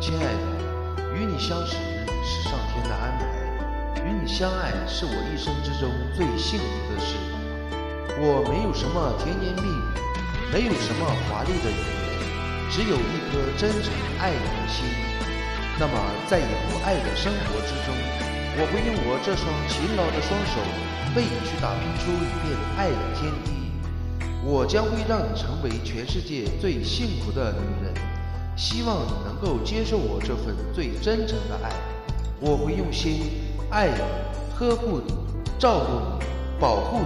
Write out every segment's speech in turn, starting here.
亲爱的，与你相识是上天的安排，与你相爱是我一生之中最幸福的事。我没有什么甜言蜜语，没有什么华丽的语言，只有一颗真诚爱你的心。那么，在以后爱的生活之中，我会用我这双勤劳的双手，为你去打拼出一片爱的天地。我将会让你成为全世界最幸福的女人。希望你能够接受我这份最真诚的爱，我会用心爱你、呵护你、照顾你、保护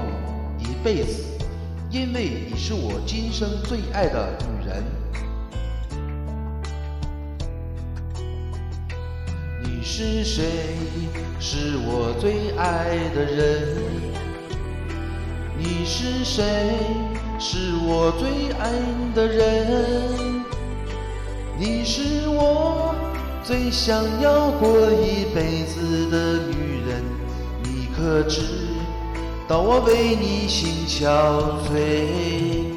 你一辈子，因为你是我今生最爱的女人。你是谁？是我最爱的人。你是谁？是我最爱的人。你是我最想要过一辈子的女人，你可知道我为你心憔悴？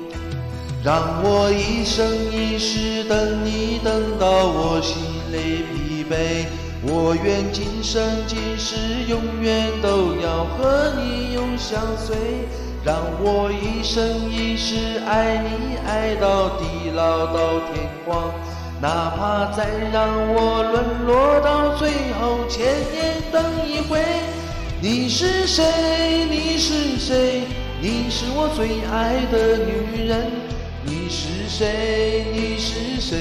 让我一生一世等你，等到我心累疲惫。我愿今生今世永远都要和你永相随。让我一生一世爱你，爱到地老到天荒。哪怕再让我沦落到最后，千年等一回。你是谁？你是谁？你是我最爱的女人。你是谁？你是谁？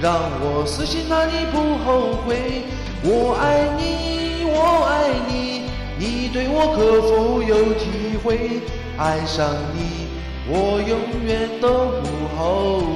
让我死心塌地不后悔。我爱你，我爱你，你对我可否有体会？爱上你，我永远都不后悔。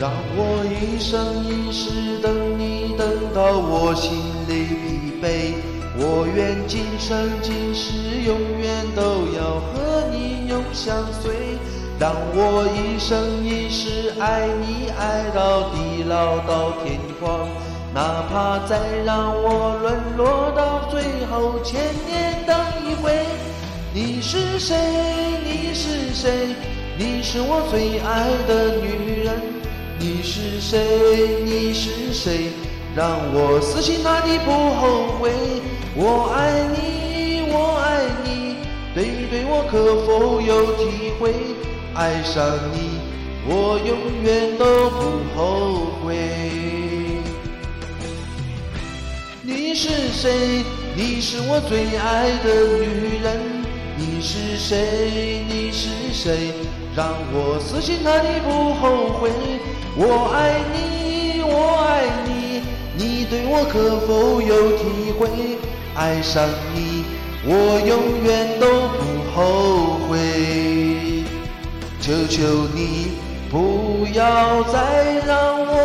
让我一生一世等你，等到我心累疲惫。我愿今生今世永远都要和你永相随。让我一生一世爱你，爱到地老到天荒。哪怕再让我沦落到最后，千年等一回。你是谁？你是谁？你是我最爱的女人。你是谁？你是谁？让我死心塌地不后悔。我爱你，我爱你，对对我可否有体会？爱上你，我永远都不后悔。你是谁？你是我最爱的女人。你是谁？你是谁？让我死心塌地不后悔。我爱你，我爱你，你对我可否有体会？爱上你，我永远都不后悔。求求你，不要再让我。